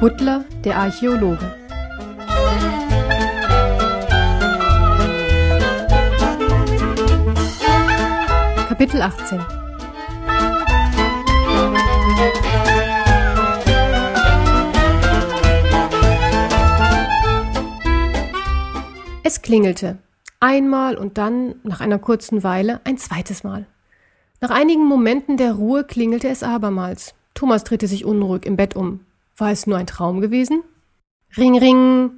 Butler, der Archäologe. Kapitel 18 Es klingelte. Einmal und dann, nach einer kurzen Weile, ein zweites Mal. Nach einigen Momenten der Ruhe klingelte es abermals. Thomas drehte sich unruhig im Bett um. War es nur ein Traum gewesen? Ring, ring.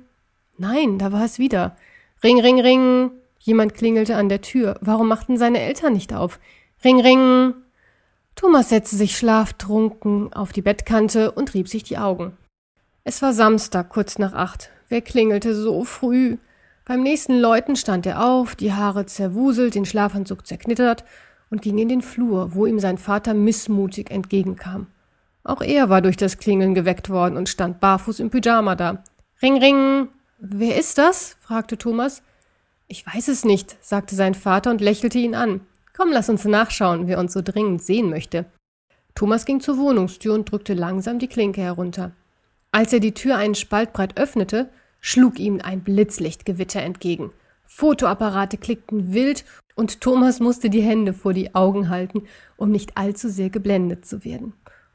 Nein, da war es wieder. Ring, ring, ring. Jemand klingelte an der Tür. Warum machten seine Eltern nicht auf? Ring, ring. Thomas setzte sich schlaftrunken auf die Bettkante und rieb sich die Augen. Es war Samstag, kurz nach acht. Wer klingelte so früh? Beim nächsten Läuten stand er auf, die Haare zerwuselt, den Schlafanzug zerknittert und ging in den Flur, wo ihm sein Vater missmutig entgegenkam. Auch er war durch das Klingeln geweckt worden und stand barfuß im Pyjama da. Ring, ring. Wer ist das? fragte Thomas. Ich weiß es nicht, sagte sein Vater und lächelte ihn an. Komm, lass uns nachschauen, wer uns so dringend sehen möchte. Thomas ging zur Wohnungstür und drückte langsam die Klinke herunter. Als er die Tür einen Spalt breit öffnete, schlug ihm ein Blitzlichtgewitter entgegen. Fotoapparate klickten wild und Thomas musste die Hände vor die Augen halten, um nicht allzu sehr geblendet zu werden.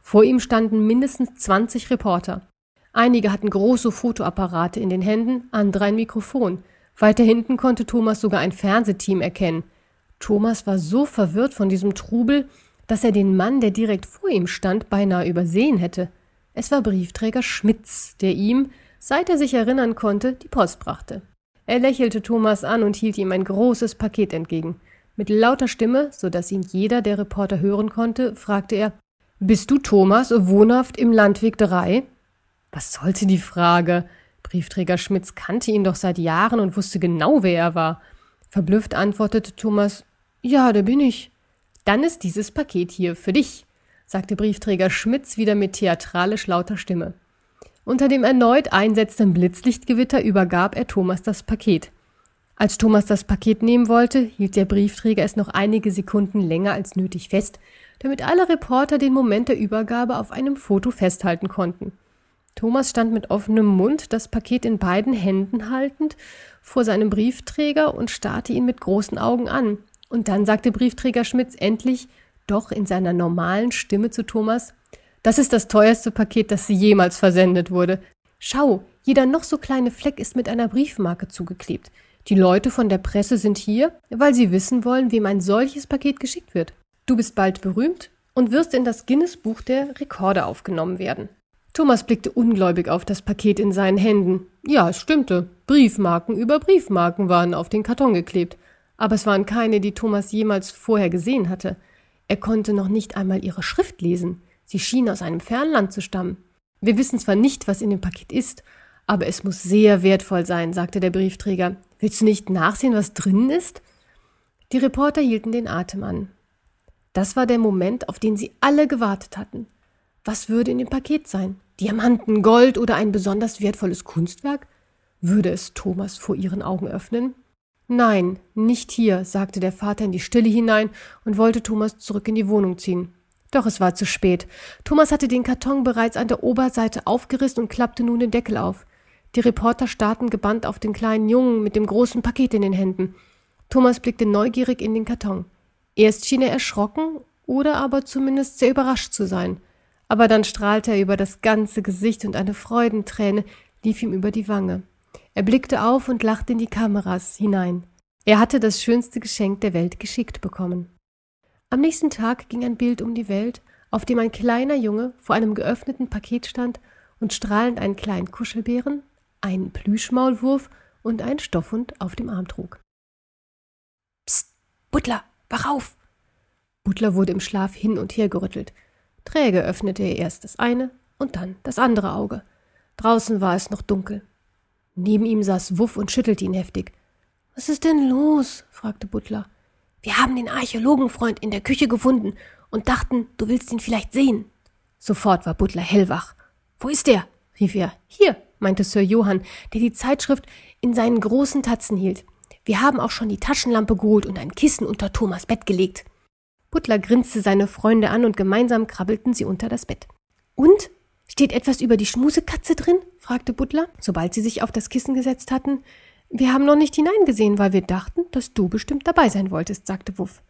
Vor ihm standen mindestens 20 Reporter. Einige hatten große Fotoapparate in den Händen, andere ein Mikrofon. Weiter hinten konnte Thomas sogar ein Fernsehteam erkennen. Thomas war so verwirrt von diesem Trubel, dass er den Mann, der direkt vor ihm stand, beinahe übersehen hätte. Es war Briefträger Schmitz, der ihm, seit er sich erinnern konnte, die Post brachte. Er lächelte Thomas an und hielt ihm ein großes Paket entgegen. Mit lauter Stimme, so dass ihn jeder der Reporter hören konnte, fragte er bist du Thomas, wohnhaft im Landweg 3? Was sollte die Frage? Briefträger Schmitz kannte ihn doch seit Jahren und wusste genau, wer er war. Verblüfft antwortete Thomas Ja, da bin ich. Dann ist dieses Paket hier für dich, sagte Briefträger Schmitz wieder mit theatralisch lauter Stimme. Unter dem erneut einsetzenden Blitzlichtgewitter übergab er Thomas das Paket. Als Thomas das Paket nehmen wollte, hielt der Briefträger es noch einige Sekunden länger als nötig fest, damit alle Reporter den Moment der Übergabe auf einem Foto festhalten konnten. Thomas stand mit offenem Mund, das Paket in beiden Händen haltend, vor seinem Briefträger und starrte ihn mit großen Augen an. Und dann sagte Briefträger Schmitz endlich, doch in seiner normalen Stimme zu Thomas, das ist das teuerste Paket, das jemals versendet wurde. Schau, jeder noch so kleine Fleck ist mit einer Briefmarke zugeklebt. Die Leute von der Presse sind hier, weil sie wissen wollen, wem ein solches Paket geschickt wird. Du bist bald berühmt und wirst in das Guinness-Buch der Rekorde aufgenommen werden. Thomas blickte ungläubig auf das Paket in seinen Händen. Ja, es stimmte. Briefmarken über Briefmarken waren auf den Karton geklebt. Aber es waren keine, die Thomas jemals vorher gesehen hatte. Er konnte noch nicht einmal ihre Schrift lesen. Sie schien aus einem Fernland zu stammen. Wir wissen zwar nicht, was in dem Paket ist, aber es muss sehr wertvoll sein, sagte der Briefträger. Willst du nicht nachsehen, was drinnen ist? Die Reporter hielten den Atem an. Das war der Moment, auf den sie alle gewartet hatten. Was würde in dem Paket sein? Diamanten, Gold oder ein besonders wertvolles Kunstwerk? Würde es Thomas vor ihren Augen öffnen? Nein, nicht hier, sagte der Vater in die Stille hinein und wollte Thomas zurück in die Wohnung ziehen. Doch es war zu spät. Thomas hatte den Karton bereits an der Oberseite aufgerissen und klappte nun den Deckel auf. Die Reporter starrten gebannt auf den kleinen Jungen mit dem großen Paket in den Händen. Thomas blickte neugierig in den Karton. Erst schien er erschrocken oder aber zumindest sehr überrascht zu sein. Aber dann strahlte er über das ganze Gesicht und eine Freudenträne lief ihm über die Wange. Er blickte auf und lachte in die Kameras hinein. Er hatte das schönste Geschenk der Welt geschickt bekommen. Am nächsten Tag ging ein Bild um die Welt, auf dem ein kleiner Junge vor einem geöffneten Paket stand und strahlend einen kleinen Kuschelbären, einen Plüschmaulwurf und einen Stoffhund auf dem Arm trug. Psst, Butler, Wach auf! Butler wurde im Schlaf hin und her gerüttelt. Träge öffnete er erst das eine und dann das andere Auge. Draußen war es noch dunkel. Neben ihm saß Wuff und schüttelte ihn heftig. Was ist denn los? fragte Butler. Wir haben den Archäologenfreund in der Küche gefunden und dachten, du willst ihn vielleicht sehen. Sofort war Butler hellwach. Wo ist er? rief er. Hier, meinte Sir Johann, der die Zeitschrift in seinen großen Tatzen hielt. Wir haben auch schon die Taschenlampe geholt und ein Kissen unter Thomas Bett gelegt. Butler grinste seine Freunde an und gemeinsam krabbelten sie unter das Bett. Und? Steht etwas über die Schmusekatze drin? fragte Butler, sobald sie sich auf das Kissen gesetzt hatten. Wir haben noch nicht hineingesehen, weil wir dachten, dass du bestimmt dabei sein wolltest, sagte Wuff.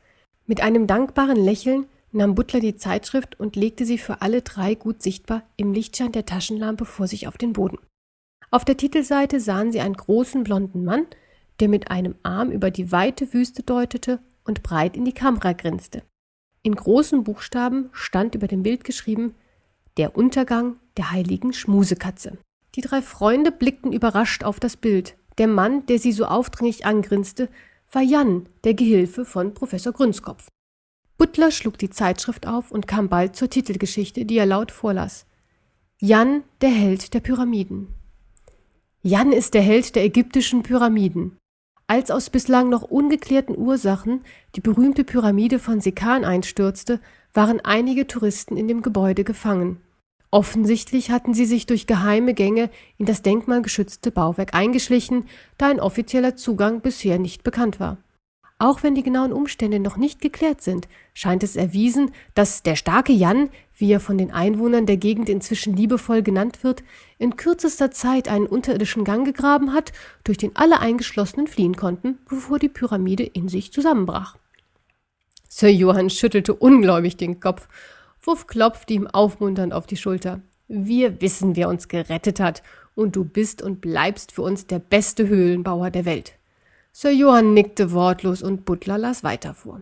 Mit einem dankbaren Lächeln nahm Butler die Zeitschrift und legte sie für alle drei gut sichtbar im Lichtschein der Taschenlampe vor sich auf den Boden. Auf der Titelseite sahen sie einen großen blonden Mann, der mit einem Arm über die weite Wüste deutete und breit in die Kamera grinste. In großen Buchstaben stand über dem Bild geschrieben Der Untergang der heiligen Schmusekatze. Die drei Freunde blickten überrascht auf das Bild. Der Mann, der sie so aufdringlich angrinste, war Jan, der Gehilfe von Professor Grünskopf. Butler schlug die Zeitschrift auf und kam bald zur Titelgeschichte, die er laut vorlas. Jan, der Held der Pyramiden. Jan ist der Held der ägyptischen Pyramiden. Als aus bislang noch ungeklärten Ursachen die berühmte Pyramide von Sekan einstürzte, waren einige Touristen in dem Gebäude gefangen. Offensichtlich hatten sie sich durch geheime Gänge in das denkmalgeschützte Bauwerk eingeschlichen, da ein offizieller Zugang bisher nicht bekannt war. Auch wenn die genauen Umstände noch nicht geklärt sind, scheint es erwiesen, dass der starke Jan, wie er von den Einwohnern der Gegend inzwischen liebevoll genannt wird, in kürzester Zeit einen unterirdischen Gang gegraben hat, durch den alle Eingeschlossenen fliehen konnten, bevor die Pyramide in sich zusammenbrach. Sir Johann schüttelte ungläubig den Kopf. Wuff klopfte ihm aufmunternd auf die Schulter. Wir wissen, wer uns gerettet hat, und du bist und bleibst für uns der beste Höhlenbauer der Welt. Sir Johann nickte wortlos und Butler las weiter vor.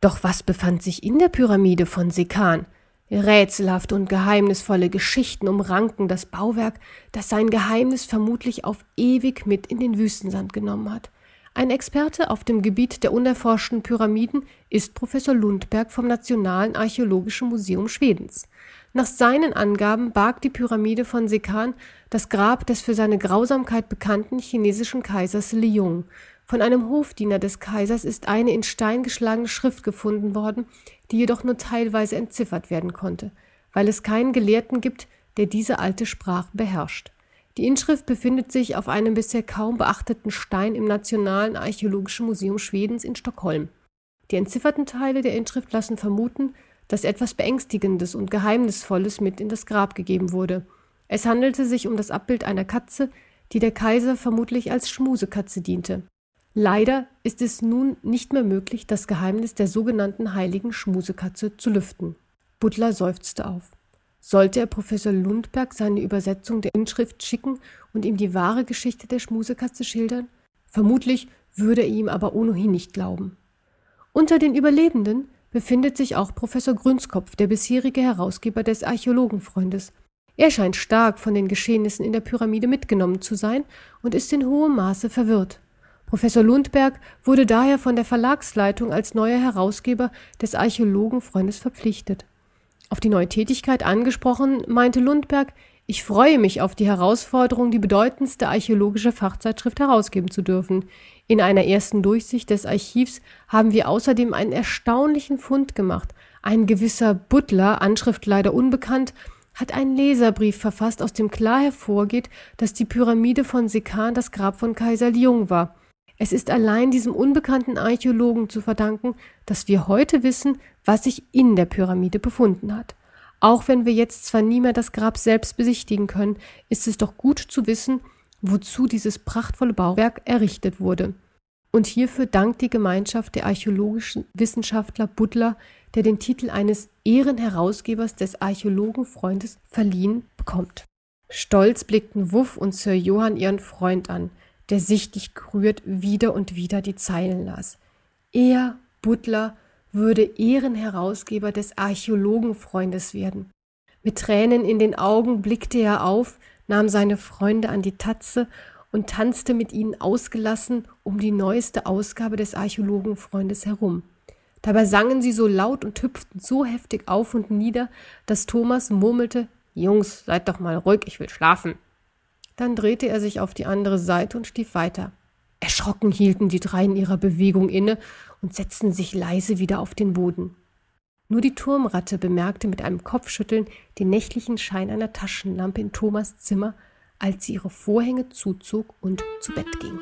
Doch was befand sich in der Pyramide von Sekan? Rätselhafte und geheimnisvolle Geschichten umranken das Bauwerk, das sein Geheimnis vermutlich auf ewig mit in den Wüstensand genommen hat. Ein Experte auf dem Gebiet der unerforschten Pyramiden ist Professor Lundberg vom Nationalen Archäologischen Museum Schwedens. Nach seinen Angaben barg die Pyramide von Sekan das Grab des für seine Grausamkeit bekannten chinesischen Kaisers Li Yong. Von einem Hofdiener des Kaisers ist eine in Stein geschlagene Schrift gefunden worden, die jedoch nur teilweise entziffert werden konnte, weil es keinen Gelehrten gibt, der diese alte Sprache beherrscht. Die Inschrift befindet sich auf einem bisher kaum beachteten Stein im Nationalen Archäologischen Museum Schwedens in Stockholm. Die entzifferten Teile der Inschrift lassen vermuten, dass etwas Beängstigendes und Geheimnisvolles mit in das Grab gegeben wurde. Es handelte sich um das Abbild einer Katze, die der Kaiser vermutlich als Schmusekatze diente. Leider ist es nun nicht mehr möglich, das Geheimnis der sogenannten heiligen Schmusekatze zu lüften. Butler seufzte auf. Sollte er Professor Lundberg seine Übersetzung der Inschrift schicken und ihm die wahre Geschichte der Schmusekatze schildern? Vermutlich würde er ihm aber ohnehin nicht glauben. Unter den Überlebenden befindet sich auch Professor Grünskopf, der bisherige Herausgeber des Archäologenfreundes. Er scheint stark von den Geschehnissen in der Pyramide mitgenommen zu sein und ist in hohem Maße verwirrt. Professor Lundberg wurde daher von der Verlagsleitung als neuer Herausgeber des Archäologenfreundes verpflichtet. Auf die neue Tätigkeit angesprochen, meinte Lundberg, ich freue mich auf die Herausforderung, die bedeutendste archäologische Fachzeitschrift herausgeben zu dürfen. In einer ersten Durchsicht des Archivs haben wir außerdem einen erstaunlichen Fund gemacht. Ein gewisser Butler, Anschrift leider unbekannt, hat einen Leserbrief verfasst, aus dem klar hervorgeht, dass die Pyramide von Sekan das Grab von Kaiser Liung war. Es ist allein diesem unbekannten Archäologen zu verdanken, dass wir heute wissen, was sich in der Pyramide befunden hat. Auch wenn wir jetzt zwar nie mehr das Grab selbst besichtigen können, ist es doch gut zu wissen, wozu dieses prachtvolle Bauwerk errichtet wurde. Und hierfür dankt die Gemeinschaft der archäologischen Wissenschaftler Butler, der den Titel eines Ehrenherausgebers des Archäologenfreundes verliehen bekommt. Stolz blickten Wuff und Sir Johann ihren Freund an, der sichtlich gerührt wieder und wieder die Zeilen las. Er, Butler, würde Ehrenherausgeber des Archäologenfreundes werden. Mit Tränen in den Augen blickte er auf, nahm seine Freunde an die Tatze und tanzte mit ihnen ausgelassen um die neueste Ausgabe des Archäologenfreundes herum. Dabei sangen sie so laut und hüpften so heftig auf und nieder, dass Thomas murmelte Jungs, seid doch mal ruhig, ich will schlafen. Dann drehte er sich auf die andere Seite und stief weiter. Erschrocken hielten die drei in ihrer Bewegung inne und setzten sich leise wieder auf den Boden. Nur die Turmratte bemerkte mit einem Kopfschütteln den nächtlichen Schein einer Taschenlampe in Thomas Zimmer, als sie ihre Vorhänge zuzog und zu Bett ging.